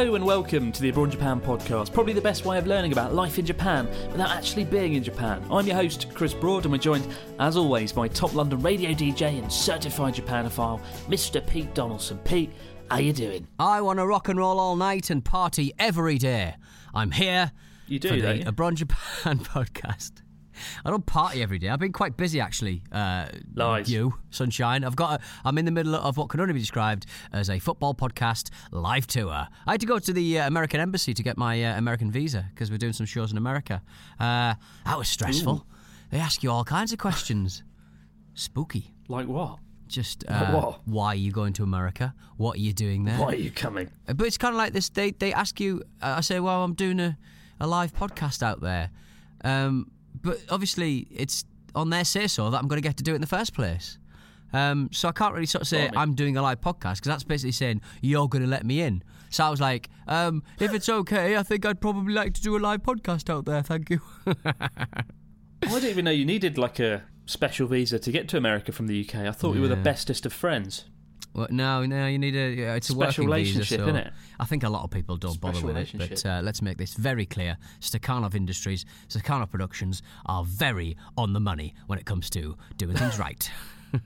Hello and welcome to the Abroad Japan podcast, probably the best way of learning about life in Japan without actually being in Japan. I'm your host, Chris Broad, and we're joined, as always, by top London radio DJ and certified Japanophile, Mr. Pete Donaldson. Pete, how you doing? I want to rock and roll all night and party every day. I'm here You do, for the? Eh? Abroad Japan podcast. I don't party every day. I've been quite busy actually. Uh, Lies. You, sunshine. I've got. A, I'm in the middle of what can only be described as a football podcast live tour. I had to go to the uh, American embassy to get my uh, American visa because we're doing some shows in America. Uh, that was stressful. They ask you all kinds of questions. Spooky. Like what? Just uh, what? why are you going to America? What are you doing there? Why are you coming? Uh, But it's kind of like this. They they ask you. Uh, I say, well, I'm doing a, a live podcast out there, um, but obviously it's on their say so that I'm going to get to do it in the first place. Um, so I can't really sort of say I'm doing a live podcast because that's basically saying you're going to let me in. So I was like, um, if it's okay, I think I'd probably like to do a live podcast out there. Thank you. I didn't even know you needed like a special visa to get to America from the UK. I thought we were the bestest of friends. Well, no, no, you need a yeah, it's a Special working visa, relationship, so innit? I think a lot of people don't bother with it. But uh, let's make this very clear: Stakhanov Industries, Stakhanov Productions are very on the money when it comes to doing things right.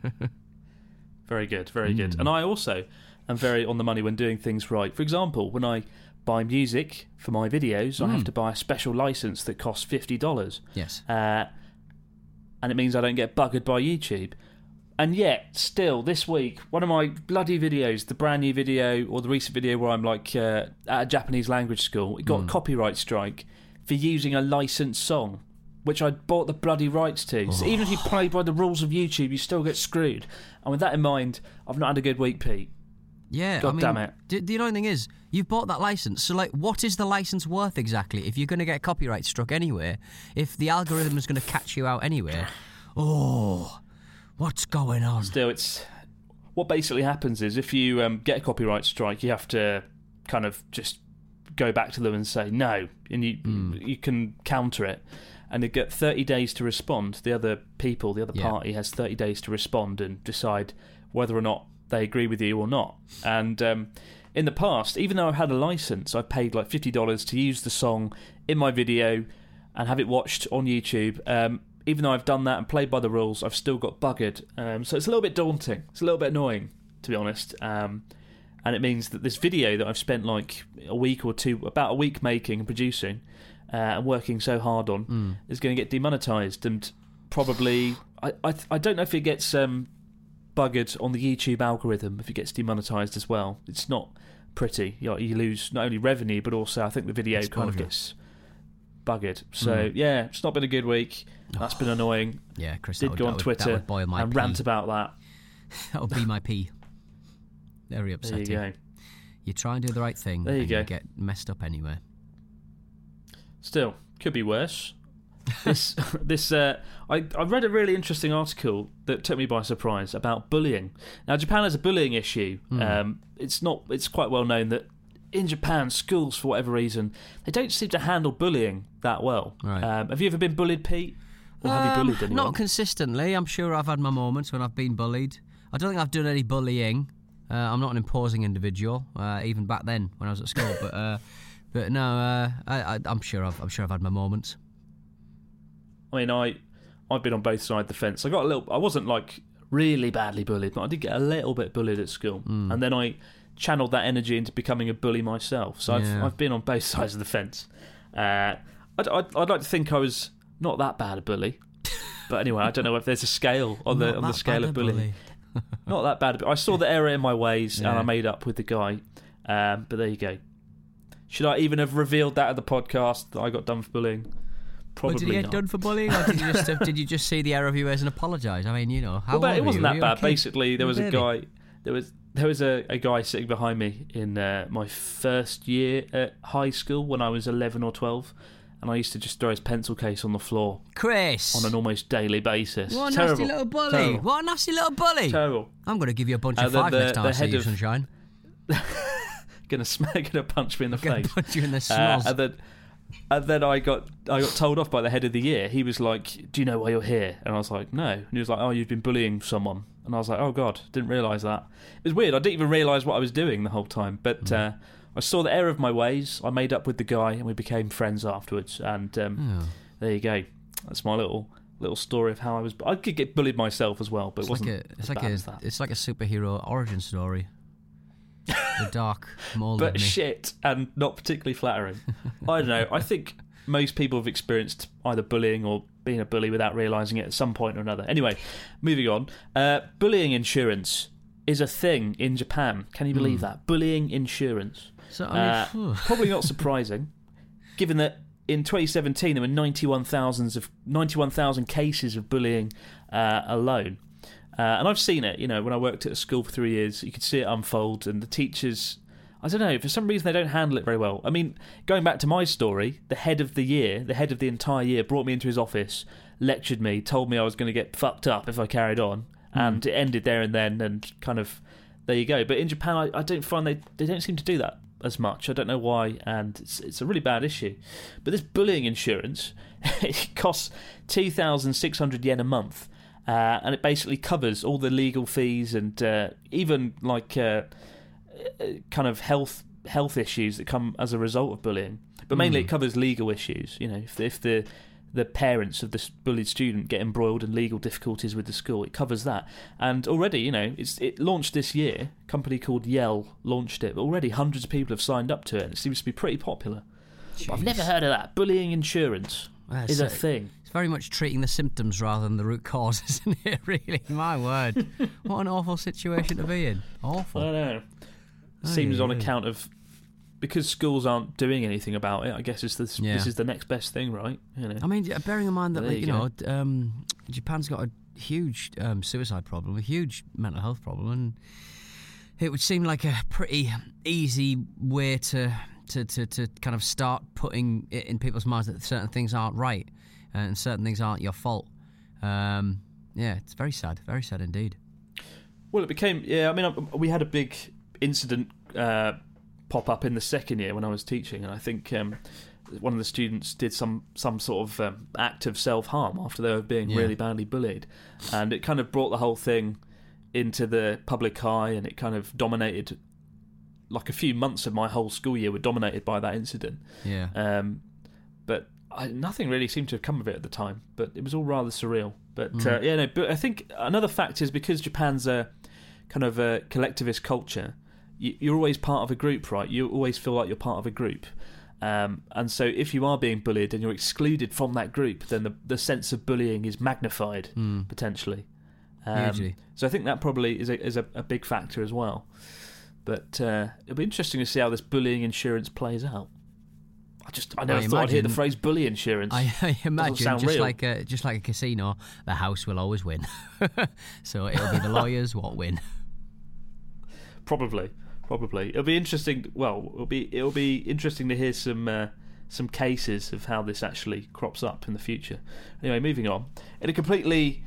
Very good, very Hmm. good. And I also am very on the money when doing things right. For example, when I buy music for my videos, I Hmm. have to buy a special license that costs fifty dollars, Yes. uh, and it means I don't get buggered by YouTube. And yet, still, this week, one of my bloody videos, the brand new video or the recent video where I'm like uh, at a Japanese language school, it got Hmm. a copyright strike for using a licensed song, which I bought the bloody rights to. So even if you play by the rules of YouTube, you still get screwed. And with that in mind, I've not had a good week, Pete. Yeah. God I mean, damn it. The, the annoying thing is, you've bought that license. So, like, what is the license worth exactly? If you're going to get copyright struck anyway, if the algorithm is going to catch you out anyway, oh, what's going on? Still, it's what basically happens is if you um, get a copyright strike, you have to kind of just go back to them and say no, and you you can counter it, and they get thirty days to respond. The other people, the other Yeah. party, has thirty days to respond and decide whether or not they agree with you or not. And um, in the past, even though I've had a license, I've paid like fifty dollars to use the song in my video and have it watched on YouTube. Um, even though I've done that and played by the rules, I've still got buggered. Um, so it's a little bit daunting. It's a little bit annoying, to be honest. Um, and it means that this video that I've spent like a week or two, about a week making and producing uh, and working so hard on, is going to get demonetized and probably. I, I I don't know if it gets um, buggered on the YouTube algorithm if it gets demonetized as well. It's not pretty. You, know, you lose not only revenue but also I think the video kind of gets buggered. So yeah, it's not been a good week. That's been annoying. Yeah, Chris. Did would- go on would- Twitter that would boil my and pee. rant about that. That would be my pee. Very There you upsetting. go. You try and do the right thing, There you and go. you get messed up anyway. Still, could be worse. this this uh, I I read a really interesting article that took me by surprise about bullying. Now Japan has a bullying issue. Hmm. Um, it's not it's quite well known that in Japan schools for whatever reason they don't seem to handle bullying that well. Right. Um, have you ever been bullied, Pete? Or have you Um, bullied anyone? Not consistently. I'm sure I've had my moments when I've been bullied. I don't think I've done any bullying. Uh, I'm not an imposing individual, uh, even back then when I was at school. but uh, but no, uh, I, I, I'm sure I've I'm sure I've had my moments. I mean, I I've been on both sides of the fence. I got a little. I wasn't like really badly bullied, but I did get a little bit bullied at school, Hmm. and then I channeled that energy into becoming a bully myself. So I've Yeah. I've been on both sides of the fence. Uh, I'd, I'd I'd like to think I was not that bad a bully, but anyway, I don't know if there's a scale on the Not on the scale of bullying. bully. Not that bad. I saw the error in my ways, and I made up with the guy. Um, but there you go. Should I even have revealed that at the podcast that I got done for bullying? Well, Probably did you get not. done for bullying, or did you just did you just see the error of your ways and apologise? I mean, you know, how well, it wasn't you? That bad. kid? Basically, there was a guy. There was there was a, a guy sitting behind me in uh, my first year at high school when I was eleven or twelve, and I used to just throw his pencil case on the floor Chris. on an almost daily basis. what a Terrible. nasty little bully! Terrible. What a nasty little bully! Terrible. I'm going to give you a bunch Uh, of five the- next time I see you, of- sunshine. Gonna smack, gonna punch me in the Gonna face. punch you in the Uh, snoz. And then, I got I got told off by the head of the year. He was like, "Do you know why you're here?" And I was like, "No." And he was like, "Oh, you've been bullying someone." And I was like, "Oh God, didn't realise that." It was weird. I didn't even realise what I was doing the whole time. But Hmm. uh, I saw the error of my ways. I made up with the guy, and we became friends afterwards. And um, Oh. there you go. That's my little little story of how I was. I could get bullied myself as well, but It's it like a it's like a it's like a superhero origin story. The dark mold but me. shit and not particularly flattering. I don't know. I think most people have experienced either bullying or being a bully without realizing it at some point or another. Anyway, moving on. Uh, bullying insurance is a thing in Japan. Can you believe that? Bullying insurance. So, I mean, Uh, probably not surprising, given that in 2017 there were 91,000 of 91,000 cases of bullying uh, alone. Uh, and I've seen it, you know, when I worked at a school for three years, you could see it unfold, and the teachers, I don't know, for some reason they don't handle it very well. I mean, going back to my story, the head of the year, the head of the entire year, brought me into his office, lectured me, told me I was going to get fucked up if I carried on, and it ended there and then, and kind of there you go. But in Japan, I, I don't find they they don't seem to do that as much. I don't know why, and it's it's a really bad issue. But this bullying insurance, it costs two thousand six hundred yen a month, uh, and it basically covers all the legal fees and uh, even like uh, uh, kind of health health issues that come as a result of bullying. But mainly, it covers legal issues. You know, if if the the parents of the bullied student get embroiled in legal difficulties with the school. It covers that, and already, you know, it's it launched this year. A company called Yell launched it. But already, hundreds of people have signed up to it. and It seems to be pretty popular. But I've never heard of that. Bullying insurance Well, is a it's, uh, thing. Very much treating the symptoms rather than the root cause, isn't it? Really, my word, what an awful situation to be in. Awful. I don't know. Seems on account of because schools aren't doing anything about it. I guess it's this. Yeah. This is the next best thing, right? You know. I mean, bearing in mind that, like, you you know, um, Japan's got a huge um, suicide problem, a huge mental health problem, and it would seem like a pretty easy way to to, to, to kind of start putting it in people's minds that certain things aren't right and certain things aren't your fault. Um, yeah, it's very sad, very sad indeed. Well, it became yeah. I mean, we had a big incident uh, pop up in the second year when I was teaching, and I think um, one of the students did some some sort of um, act of self harm after they were being Yeah. really badly bullied, and it kind of brought the whole thing into the public eye, and it kind of dominated. Like a few months of my whole school year were dominated by that incident. Yeah. Um, but I, nothing really seemed to have come of it at the time. But it was all rather surreal. But uh, yeah, no. But I think another fact is because Japan's a kind of a collectivist culture. You, you're always part of a group, right? You always feel like you're part of a group. Um, and so, if you are being bullied and you're excluded from that group, then the the sense of bullying is magnified potentially. Um, So I think that probably is a is a, a big factor as well. But uh, it'll be interesting to see how this bullying insurance plays out. I just I never I thought I'd hear the phrase bully insurance. I, I imagine just real. like a, just like a casino, the house will always win. so it'll be the lawyers what win. Probably, probably. It'll be interesting. Well, it'll be it'll be interesting to hear some uh, some cases of how this actually crops up in the future. Anyway, moving on. In a completely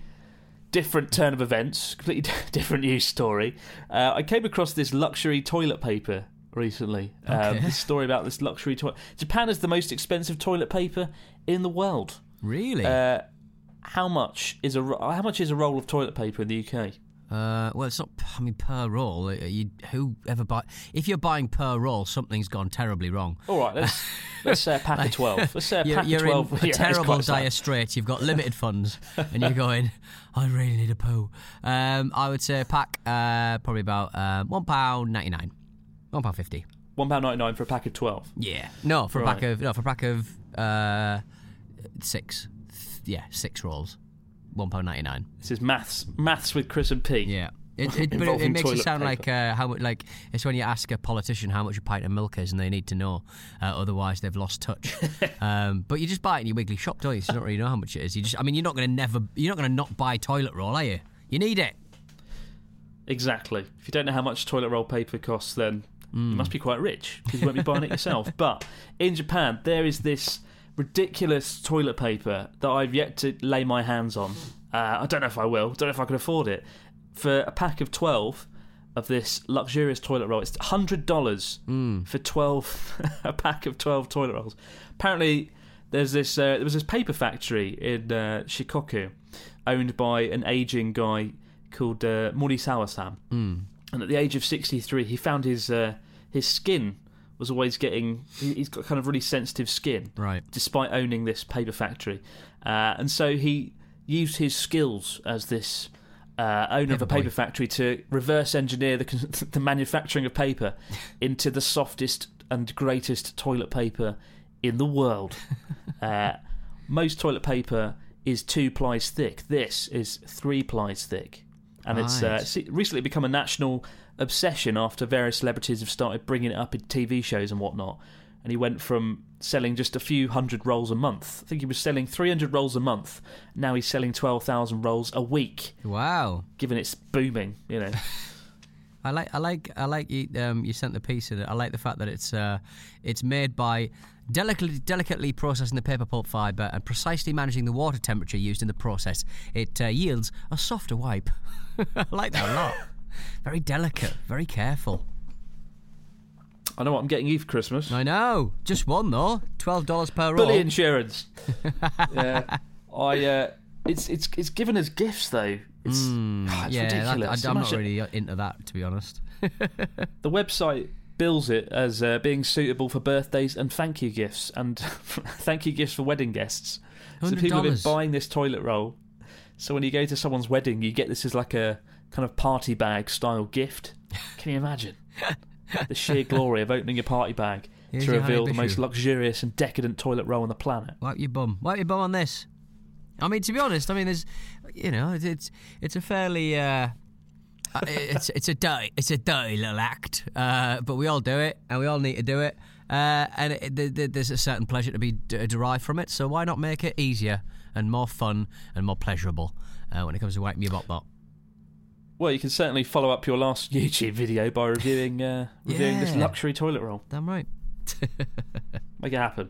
different turn of events, completely different news story. Uh, I came across this luxury toilet paper recently. Um, this story about this luxury toilet. Japan is the most expensive toilet paper in the world. Really? Uh, how much is a ro- how much is a roll of toilet paper in the UK? Uh, well, it's not. I mean, per roll. uh, You who ever buy? If you're buying per roll, something's gone terribly wrong. All right, let's let's say a pack of twelve. Let's say a You're, pack you're of twelve. in a it's terrible dire straits. You've got limited funds, and you're going. I really need a poo. Um, I would say a pack, uh, probably about uh, one pound ninety nine, one pound fifty. One pound ninety nine for a pack of twelve. Yeah. No, for a pack of no for a pack of uh, six. Yeah, six rolls, one pound ninety nine. This is maths. Maths with Chris and P. Yeah. It, it, but it, it makes it sound like uh, how much like it's when you ask a politician how much a pint of milk is and they need to know, uh, otherwise they've lost touch. um, but you just buy it in your Wiggly shop, don't you? So you don't really know how much it is. You just, I mean, you're not going to never, you're not going to not buy toilet roll, are you? You need it. Exactly. If you don't know how much toilet roll paper costs, then you Hmm. must be quite rich because you won't be buying it yourself. But in Japan, there is this ridiculous toilet paper that I've yet to lay my hands on. Uh, I don't know if I will. Don't know if I can afford it. For a pack of twelve of this luxurious toilet roll, it's hundred dollars for twelve a pack of twelve toilet rolls. Apparently, there's this uh, there was this paper factory in uh, Shikoku, owned by an aging guy called uh, Morisawa-san and at the age of 63 he found his uh, his skin was always getting he- he's got kind of really sensitive skin. Right. despite owning this paper factory. Uh, and so he used his skills as this uh, owner of a Paper boy. paper factory to reverse engineer the, the manufacturing of paper into the softest and greatest toilet paper in the world. Uh, most toilet paper is two plies thick. This is three plies thick and it's uh, recently become a national obsession after various celebrities have started bringing it up in TV shows and whatnot. And he went from selling just a few hundred rolls a month. I think he was selling 300 rolls a month. Now he's selling 12,000 rolls a week, Wow. given it's booming, you know. I like, I like, I like you. Um, you sent the piece in it. I like the fact that it's, uh, it's made by delicately, delicately processing the paper pulp fibre and precisely managing the water temperature used in the process. It uh, yields a softer wipe. I like that a lot. Very delicate, very careful. I know what I'm getting you for Christmas. I know. Just one though. Twelve dollars per roll. Bully insurance. yeah. I, uh, it's, it's, it's given as gifts, though. It's, Ah, it's yeah, that- ridiculous. I, am not really into that to be honest. The website bills it as uh, being suitable for birthdays and thank you gifts and thank you gifts for wedding guests. $100. So people have been buying this toilet roll. So when you go to someone's wedding, you get this as like a kind of party bag style gift. Can you imagine the sheer glory of opening your party bag Here's to reveal the most luxurious and decadent toilet roll on the planet? Wipe your bum. Wipe your bum on this. I mean, to be honest, I mean, there's, you know, it's it's, it's a fairly, uh, uh, it's it's a dirty, it's a dirty little act, uh, but we all do it, and we all need to do it, uh, and it, th- th- there's a certain pleasure to be d- derived from it. So why not make it easier and more fun and more pleasurable uh, when it comes to wiping your bot bot? Well, you can certainly follow up your last YouTube video by reviewing uh, reviewing this luxury toilet roll. Damn right. Make it happen.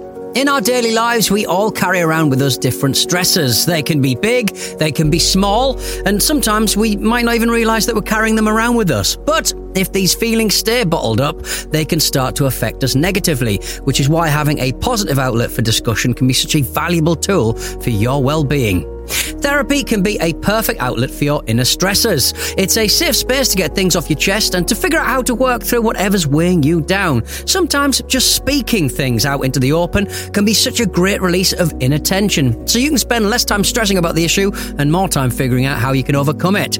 In our daily lives, we all carry around with us different stressors. They can be big, they can be small, and sometimes we might not even realise that we're carrying them around with us. But if these feelings stay bottled up, they can start to affect us negatively, which is why having a positive outlet for discussion can be such a valuable tool for your well-being. Therapy can be a perfect outlet for your inner stressors. It's a safe space to get things off your chest and to figure out how to work through whatever's weighing you down. Sometimes just speaking things out into the open can be such a great release of inner tension, so you can spend less time stressing about the issue and more time figuring out how you can overcome it.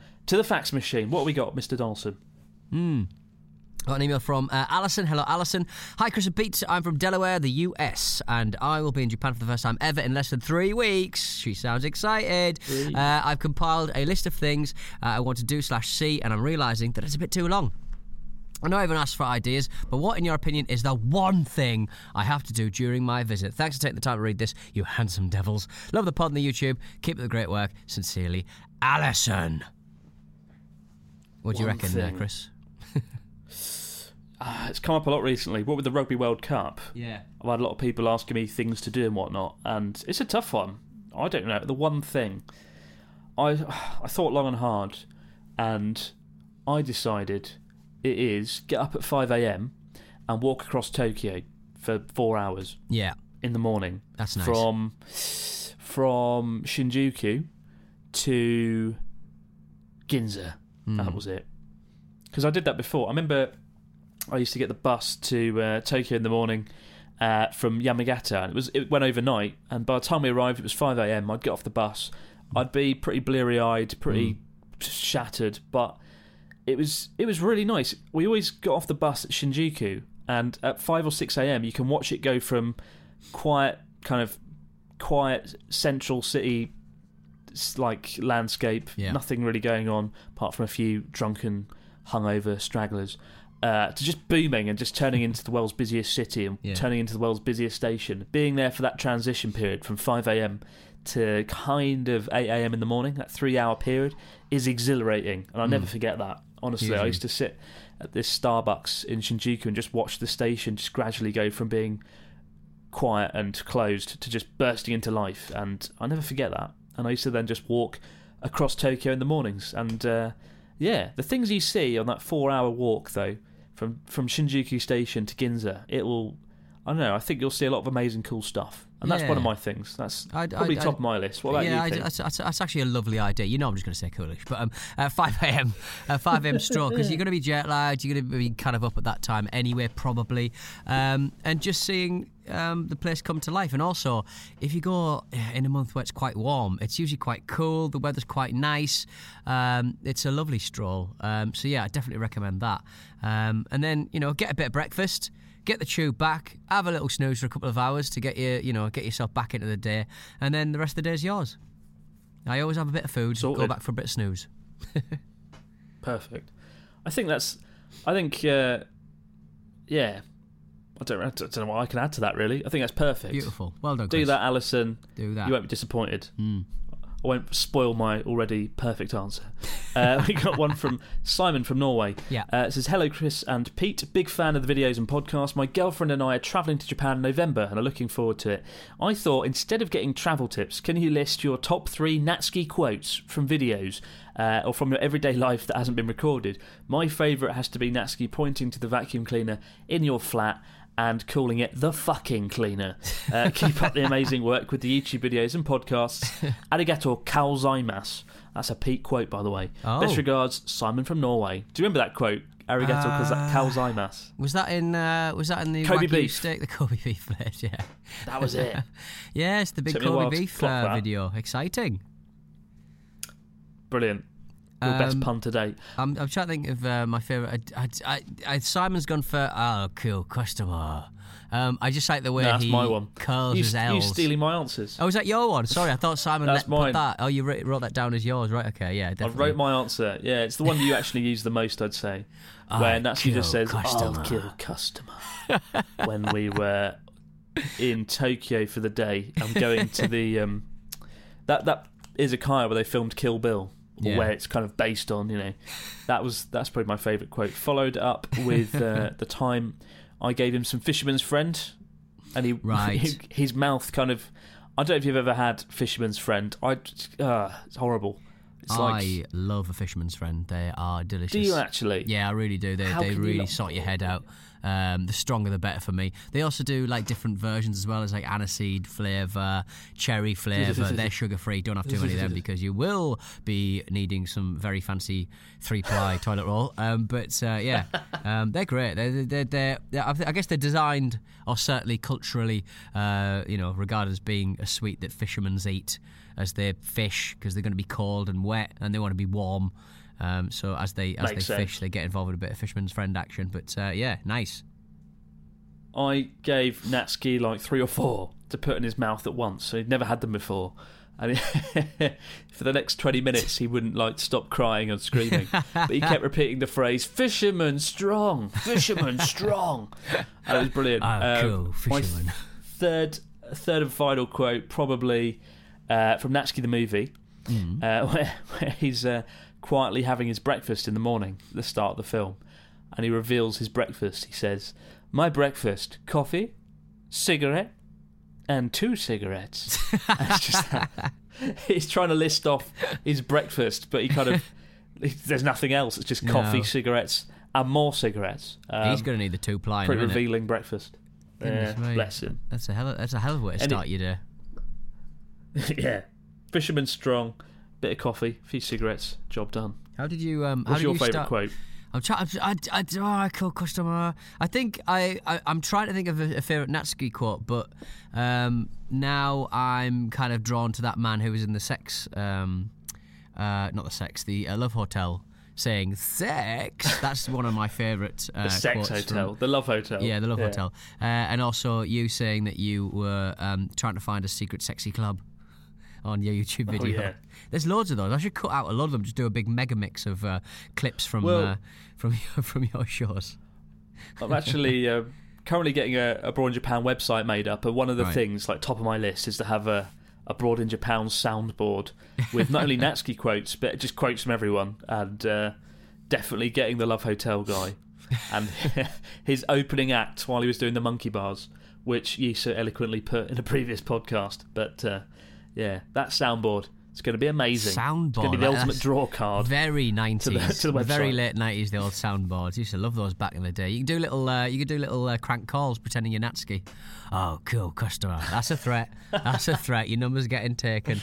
to the fax machine. What have we got, Mr. Donaldson? Got an email from uh, Alison. Hello, Alison. Hi, Chris and Pete. I'm from Delaware, the US, and I will be in Japan for the first time ever in less than three weeks. She sounds excited. Uh, I've compiled a list of things uh, I want to do slash see, and I'm realizing that it's a bit too long. I know I haven't asked for ideas, but what, in your opinion, is the one thing I have to do during my visit? Thanks for taking the time to read this, you handsome devils. Love the pod and the YouTube. Keep up the great work. Sincerely, Alison. What do you reckon, there. Chris? Uh, it's come up a lot recently. What with the Rugby World Cup? Yeah. I've had a lot of people asking me things to do and whatnot, and it's a tough one. I don't know. The one thing I I thought long and hard, and I decided it is get up at five a.m. and walk across Tokyo for four hours Yeah. in the morning. That's nice. From from Shinjuku to Ginza. Hmm. That was it. Because I did that before. I remember I used to get the bus to uh, Tokyo in the morning uh, from Yamagata, and it was it went overnight. And by the time we arrived, it was five a.m. I'd get off the bus. I'd be pretty bleary-eyed, pretty shattered, but it was it was really nice. We always got off the bus at Shinjuku, and at five or six a.m. you can watch it go from quiet, kind of quiet central city like landscape, Yeah. nothing really going on apart from a few drunken, hungover stragglers, uh, to just booming and just turning into the world's busiest city and Yeah. turning into the world's busiest station. Being there for that transition period from 5 a.m. to kind of 8 a.m. in the morning, that three hour period, is exhilarating. And I'll never forget that. Honestly, I used to sit at this Starbucks in Shinjuku and just watch the station just gradually go from being quiet and closed to just bursting into life. And I'll never forget that. And I used to then just walk across Tokyo in the mornings. And uh, yeah, the things you see on that four hour walk, though, from, from Shinjuku Station to Ginza, it will. I don't know. I think you'll see a lot of amazing, cool stuff, and that's one of my things. That's I'd- probably I'd- top of my list. What about yeah, you? Pete? that's, that's, that's actually a lovely idea. You know, I'm just going to say coolish, but um, at 5 a.m., uh, 5 a.m. stroll because you're going to be jet lagged. You're going to be kind of up at that time anyway, probably, um, and just seeing um, the place come to life. And also, if you go in a month where it's quite warm, it's usually quite cool. The weather's quite nice. Um, it's a lovely stroll. Um, so yeah, I definitely recommend that. Um, and then you know, get a bit of breakfast. Get the tube back, have a little snooze for a couple of hours to get you, you know, get yourself back into the day, and then the rest of the day's yours. I always have a bit of food, go back for a bit of snooze. Perfect. I think that's. I think. Uh, yeah. I don't, I don't know what I can add to that. Really, I think that's perfect. Beautiful. Well done, Do Chris. that, Alison. Do that. You won't be disappointed. I won't spoil my already perfect answer. Uh, we got one from Simon from Norway. Yeah. Uh, it says, Hello, Chris and Pete. Big fan of the videos and podcasts. My girlfriend and I are travelling to Japan in November and are looking forward to it. I thought instead of getting travel tips, can you list your top three Natsuki quotes from videos uh, or from your everyday life that hasn't been recorded? My favourite has to be Natsuki pointing to the vacuum cleaner in your flat and calling it the fucking cleaner. Uh, keep up the amazing work with the YouTube videos and podcasts. Arigato gozaimasu. That's a peak quote, by the way. Oh. Best regards, Simon from Norway. Do you remember that quote? Arigato Uh, gozaimasu. Was that in? Uh, was that in the Kobe beef. steak? The Kobe beef place, yeah. That was it. Yes, the big Took Kobe beef uh, video. Exciting. Brilliant. Your best Um, pun to date. I'm, I'm trying to think of uh, my favorite. I, I, I, Simon's gone for oh, cool customer. Um, I just like the way No, that's he my one. curls You, his you L's. stealing my answers. Oh, is that your one? Sorry, I thought Simon That's let, put that. Oh, you wrote, wrote that down as yours, right? Okay, yeah, I wrote my answer. Yeah, it's the one you actually use the most, I'd say. I Where Natsuki just says, customer." I'll kill customer. when we were in Tokyo for the day, I'm going to the. Um, that that is a car where they filmed Kill Bill, Yeah. where it's kind of based on, you know. That was That's probably my favourite quote. Followed up with uh, the time I gave him some Fisherman's Friend, and he, Right. his mouth kind of. I don't know if you've ever had Fisherman's Friend. I, uh, it's horrible. It's like. I love a fisherman's friend. They are delicious. Do you actually? Yeah, I really do. They How they you really not? sort your head out. Um, the stronger the better for me. They also do like different versions as well as like aniseed flavour, cherry flavour. They're sugar free. Don't have too many of them because you will be needing some very fancy three ply toilet roll. Um, but uh, yeah, um, they're great. They're, they're, they're, they're, I guess they're designed or certainly culturally, uh, you know, regarded as being a sweet that fishermen's eat as they fish because they're going to be cold and wet and they want to be warm. Um, so as they as Makes they fish, they get involved in a bit of fisherman's friend action. But uh, yeah, nice. I gave Natsuki like three or four to put in his mouth at once. So he'd never had them before. And for the next 20 minutes, he wouldn't like stop crying and screaming. but he kept repeating the phrase, Fisherman strong, fisherman strong. And it was brilliant. Ah, Um, cool, my fisherman. third, third and final quote, probably uh, from Natsuki the movie, Mm. uh, where, where he's uh, quietly having his breakfast in the morning, at the start of the film. And he reveals his breakfast. He says, My breakfast, coffee, cigarette, and two cigarettes. And it's just that. He's trying to list off his breakfast, but he kind of. There's nothing else. It's just coffee, No. cigarettes, and more cigarettes. Um, He's going to need the two ply. pretty isn't it? revealing breakfast. Yeah, bless him. That's a hell. Of, that's a hell of a way to And it- start your day. yeah. Fisherman strong, bit of coffee, a few cigarettes, job done. How did you? Um, What's your you favourite start? quote? I'm trying. I, I, oh, I call customer. I think I, I. I'm trying to think of a, a favorite Natsuki quote, but um, now I'm kind of drawn to that man who was in the sex, um, uh, not the sex, the uh, Love Hotel, saying "sex." That's one of my favorite. Uh, The Sex Hotel, from- the Love Hotel. yeah, the Love Hotel, uh, and also you saying that you were um, trying to find a secret sexy club on your YouTube Oh, video. yeah. There's loads of those. I should cut out a lot of them. Just do a big mega mix of uh, clips from Well- uh, from your, from your shows. I'm actually uh, currently getting a, Abroad in Japan website made up, and one of the Right. things, like top of my list, is to have a, Abroad in Japan soundboard with not only Natsuki quotes, but just quotes from everyone, and uh, definitely getting the Love Hotel guy and his opening act while he was doing the monkey bars, which you so eloquently put in a previous podcast. But uh, yeah, that soundboard. It's going to be amazing. Soundboard. It's going to be the ultimate draw card. Very nineties, to the very late nineties. The old soundboards. Used to love those back in the day. You can do little, uh, you could do little uh, crank calls pretending you're Natsuki. Oh, cool customer. That's a threat. That's a threat. Your number's getting taken.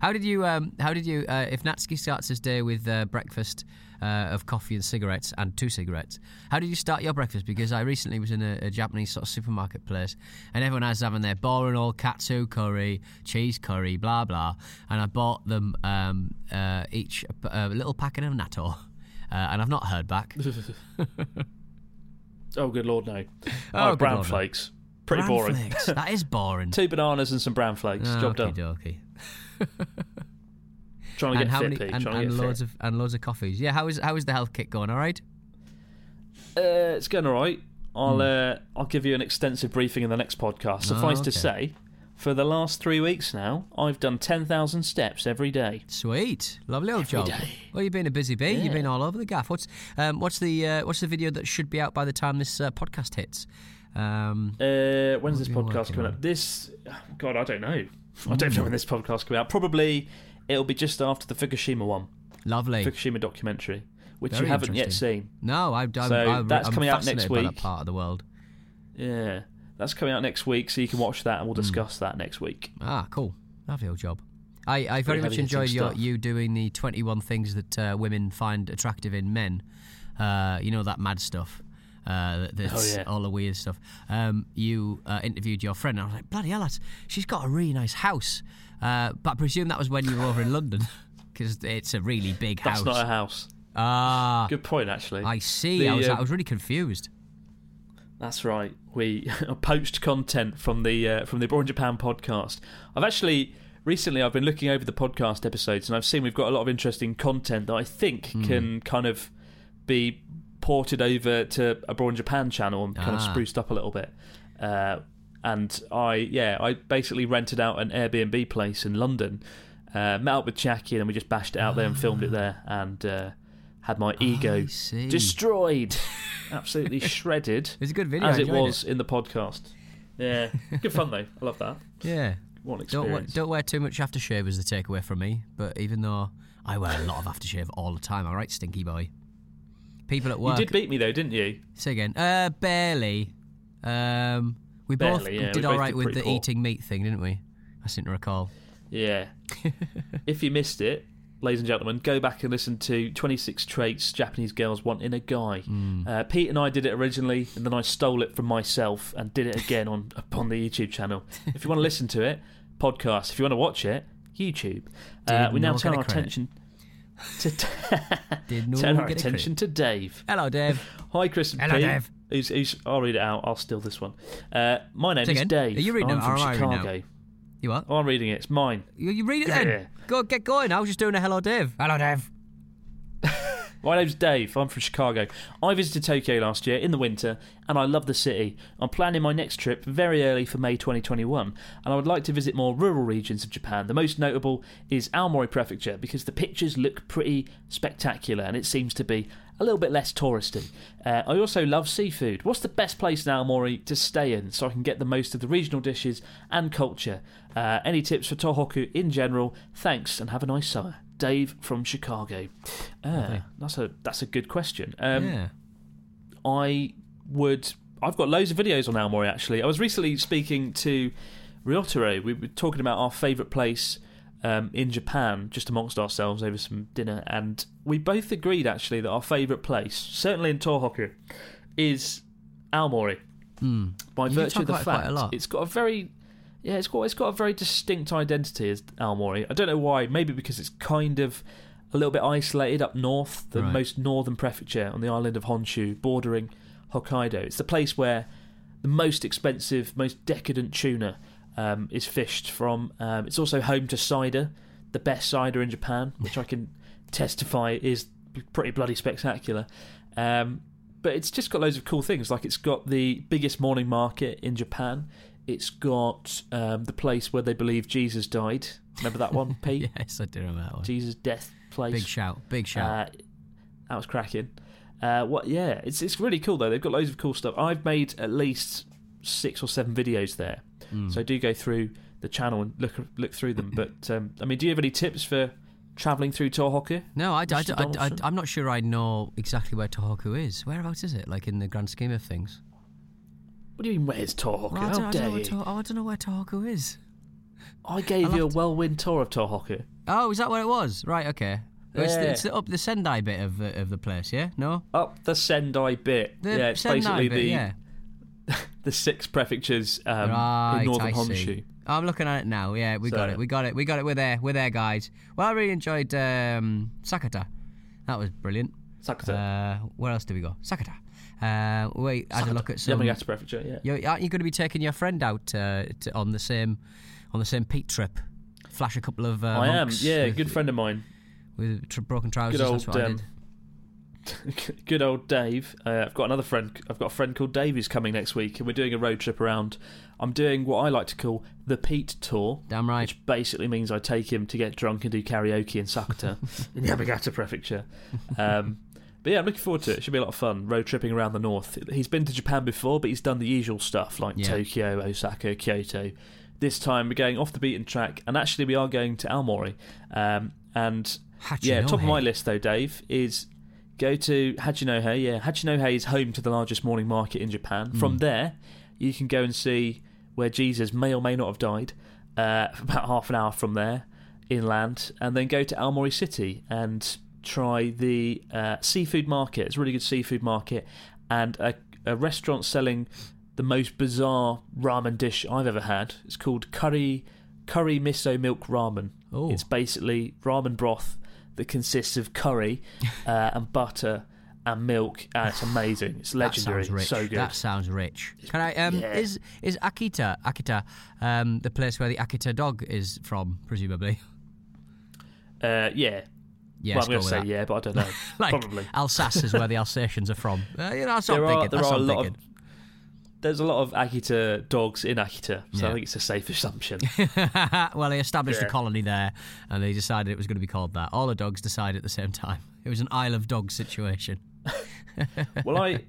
How did you? Um, how did you? Uh, if Natsuki starts his day with uh, breakfast uh, of coffee and cigarettes and two cigarettes, how did you start your breakfast? Because I recently was in a, a Japanese sort of supermarket place, and everyone has having their boring old katsu curry, cheese curry, blah blah, and I bought them um, uh, each a, a little packet of natto. Uh, and I've not heard back. Oh, good lord, no. Oh, Oh, brown lord, no. flakes. Pretty Bran boring. flakes. That is boring. Two bananas and some brown flakes. Job done. Trying to And get fit, many? Pete. And, and loads fit. of and loads of coffees. Yeah. How is how is the health kit going? All right. Uh, it's going all right. I'll uh, I'll give you an extensive briefing in the next podcast. Hmm. Oh, Suffice okay. to say, for the last three weeks now, I've done ten thousand steps every day. Sweet, lovely old job. day. Well, you've been a busy bee. You've been all over the gaff. What's um, what's the uh, what's the video that should be out by the time this uh, podcast hits? Um, Uh, when's this have you been podcast coming on? up? This, God, I don't know. I don't know when this podcast coming out. Probably it'll be just after the Fukushima one, lovely. Fukushima documentary, which Very you haven't yet interesting. seen. No, I, I'm, So I'm, that's I'm coming out fascinated next by that week. part of the world. Yeah, that's coming out next week, so you can watch that, and Hmm. we'll discuss that next week. Ah, cool. Lovely old job. I, I very much heavy-hitting enjoyed your, stuff. you doing the 21 things that uh, women find attractive in men. Uh, you know, that mad stuff. Uh, that- that's Oh, yeah. all the weird stuff. Um, you uh, interviewed your friend, and I was like, bloody hell, that's, she's got a really nice house. Uh, but I presume that was when you were over in London. because it's a really big house. That's not a house. ah, Good point, actually. I see. The, I was uh, I was really confused. That's right. We poached content from the uh, from the Born in Japan podcast. I've actually recently I've been looking over the podcast episodes and I've seen we've got a lot of interesting content that I think Hmm. can kind of be ported over to Abroad in Japan channel and kind of Ah. spruced up a little bit. Uh, and I yeah I basically rented out an Airbnb place in London, uh, met up with Jackie and we just bashed it out there and filmed it there and uh, had my ego see. destroyed, absolutely shredded It's a good video. as it was in the podcast. Yeah, good fun though. I love that. Yeah. What an Don't wear, experience. don't wear too much aftershave is the takeaway from me. But even though I wear a lot of aftershave all the time, all right, stinky boy. People at work. you did beat me though, didn't you? Say again. Uh, barely. Um, we both Barely, yeah, we did both all right did with pretty the poor. eating meat thing, didn't we? I seem to recall. Yeah. if you missed it, ladies and gentlemen, go back and listen to 26 Traits Japanese Girls Want in a Guy. Hmm. Uh, Pete and I did it originally, and then I stole it from myself and did it again on upon the YouTube channel. If you want to listen to it, podcast. If you want to watch it, YouTube. Uh, Did we now not turn get a our credit. attention to Did no turn our get a attention to Dave. Hello, Dave. Hi, Chris and Hello, Pete. Dave. Who's, who's, I'll read it out. I'll steal this one. Uh, my name Say is again? Dave. Are you reading I'm it from or am I reading it Chicago. You are? Oh, I'm reading it. It's mine. You, you read it Yeah. then. Go get going. I was just doing a hello, Dave. Hello, Dave. My name's Dave. I'm from Chicago. I visited Tokyo last year in the winter, and I love the city. I'm planning my next trip very early for May 2021, and I would like to visit more rural regions of Japan. The most notable is Aomori Prefecture because the pictures look pretty spectacular, and it seems to be a little bit less touristy. Uh, I also love seafood. What's the best place now, Aomori to stay in so I can get the most of the regional dishes and culture? Uh, any tips for Tohoku in general? Thanks, and have a nice summer. Dave from Chicago. Uh, that's a that's a good question. Um, yeah. I would. I've got loads of videos on Aomori actually. I was recently speaking to Ryotaro. We were talking about our favourite place um, in Japan, just amongst ourselves over some dinner, and we both agreed actually that our favourite place, certainly in Tohoku, is Aomori. By Hmm. You virtue of the fact it's got a very yeah, it's got it's got a very distinct identity as Aomori. I don't know why. Maybe because it's kind of a little bit isolated up north, the Right. most northern prefecture on the island of Honshu, bordering Hokkaido. It's the place where the most expensive, most decadent tuna um, is fished from. Um, it's also home to cider, the best cider in Japan, which I can testify is pretty bloody spectacular. Um, but it's just got loads of cool things. Like it's got the biggest morning market in Japan. It's got um, the place where they believe Jesus died. Remember that one, Pete? Yes, I do remember that one. Jesus' death place. Big shout. Big shout. Uh, that was cracking. Uh, what? Yeah, it's it's really cool though. They've got loads of cool stuff. I've made at least six or seven videos there, Hmm. so do go through the channel and look look through them. But um, I mean, do you have any tips for travelling through Tohoku? no, I, I. I? I, am not sure I know exactly where Tohoku is. Whereabouts is it? Like in the grand scheme of things? What do you mean? Where's Tohoku? Well, I, don't, I, don't know where to, oh, I don't know where Tohoku is. I gave I'll you a have to- whirlwind tour of Tohoku. Oh, is that where it was? Right, okay. It's, the, Yeah. it's the, up the Sendai bit of the, of the place, yeah? No? Up the Sendai bit. The yeah, it's Sendai basically bit, the yeah. the six prefectures um, right, in northern I Honshu. I'm looking at it now. Yeah, we got it. We got it. We got it. We're there. We're there, guys. Well, I really enjoyed um, Sakata. That was brilliant. Sakata. Uh, where else did we go? Sakata. Uh, wait, I had a look at some. Yamagata Prefecture. Yeah. You're, aren't you going to be taking your friend out uh, to, on the same on the same Pete trip? Flash a couple of. Uh, I am. Yeah, with, good friend of mine. with broken trousers. Good that's old, what I um, did. good old Dave. Uh, I've got another friend. I've got a friend called Dave who's coming next week, and we're doing a road trip around. I'm doing what I like to call the Pete Tour. Damn right. Which basically means I take him to get drunk and do karaoke in Sakata in Yamagata Prefecture. Um, but yeah, I'm looking forward to it. It should be a lot of fun road tripping around the north. He's been to Japan before, but he's done the usual stuff like Yeah. Tokyo, Osaka, Kyoto. This time we're going off the beaten track, and actually we are going to Aomori. Um, and yeah, top of my list though, Dave, is go to Hachinohe. Yeah, Hachinohe is home to the largest morning market in Japan. Hmm. From there, you can go and see where Jesus may or may not have died. Uh, about half an hour from there, inland, and then go to Aomori City and try the uh, seafood market. It's a really good seafood market, and a, a restaurant selling the most bizarre ramen dish I've ever had. It's called curry curry miso milk ramen. Oh. It's basically ramen broth that consists of curry uh, and butter and milk, and it's amazing. It's legendary. That sounds rich. So good. That sounds rich. Can I? Um, Yeah. Is is Akita Akita um, the place where the Akita dog is from? Presumably. Uh, yeah. Yes, well, I'm going to say that. yeah, but I don't know. Like Probably. Alsace is where the Alsatians are from. Uh, you know, that's what There I'm are thinking. there that's are a lot thinking. of there's a lot of Akita dogs in Akita, so Yeah. I think it's a safe assumption. well, they established a colony there, and they decided it was going to be called that. All the dogs decided at the same time. It was an Isle of Dogs situation. well, I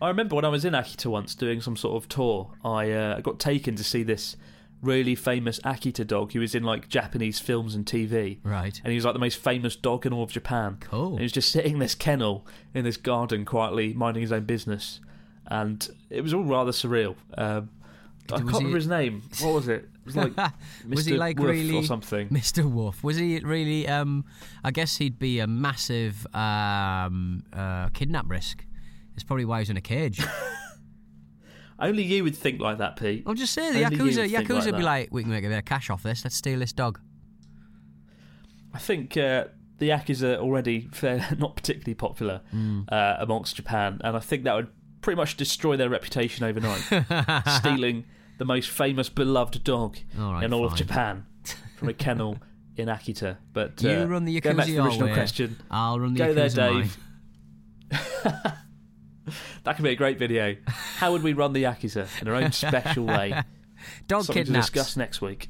I remember when I was in Akita once doing some sort of tour, I uh, got taken to see this really famous Akita dog. He was in like Japanese films and TV. Right. And he was like the most famous dog in all of Japan. Cool. And he was just sitting in this kennel in this garden quietly minding his own business. And it was all rather surreal. Um, I can't he- remember his name. What was it? It was like Mr. was he like Wolf really or something. Mr. Wolf? Was he really? Um, I guess he'd be a massive um, uh, kidnap risk. It's probably why he's in a cage. Only you would think like that, Pete. I'll just say the Only yakuza. would Yakuza like would be like, we can make a bit of cash off this. Let's steal this dog. I think uh, the Yakuza are already fair, not particularly popular Hmm. uh, amongst Japan, and I think that would pretty much destroy their reputation overnight. stealing the most famous, beloved dog All right, in all of. Japan from a kennel in Akita. But uh, You run the back yakuza to the original question. I'll run the Go there, yakuza mine. Dave. That could be a great video. How would we run the Yakuza in our own special way? Dog Something to kidnaps. discuss next week.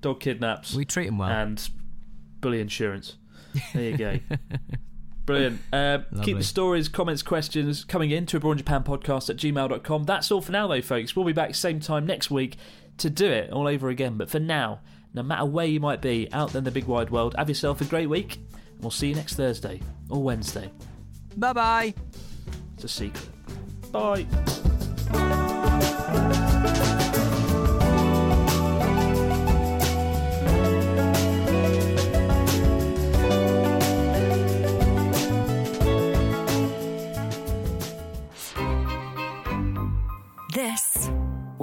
Dog kidnaps. We treat him well. and bully insurance. There you go. Brilliant. Uh, keep the stories, comments, questions coming in to abroad Japan podcast at gmail.com. That's all for now, though, folks. We'll be back same time next week to do it all over again. But for now, no matter where you might be out there in the big wide world, have yourself a great week. And we'll see you next Thursday or Wednesday. Bye bye. It's a secret. Bye.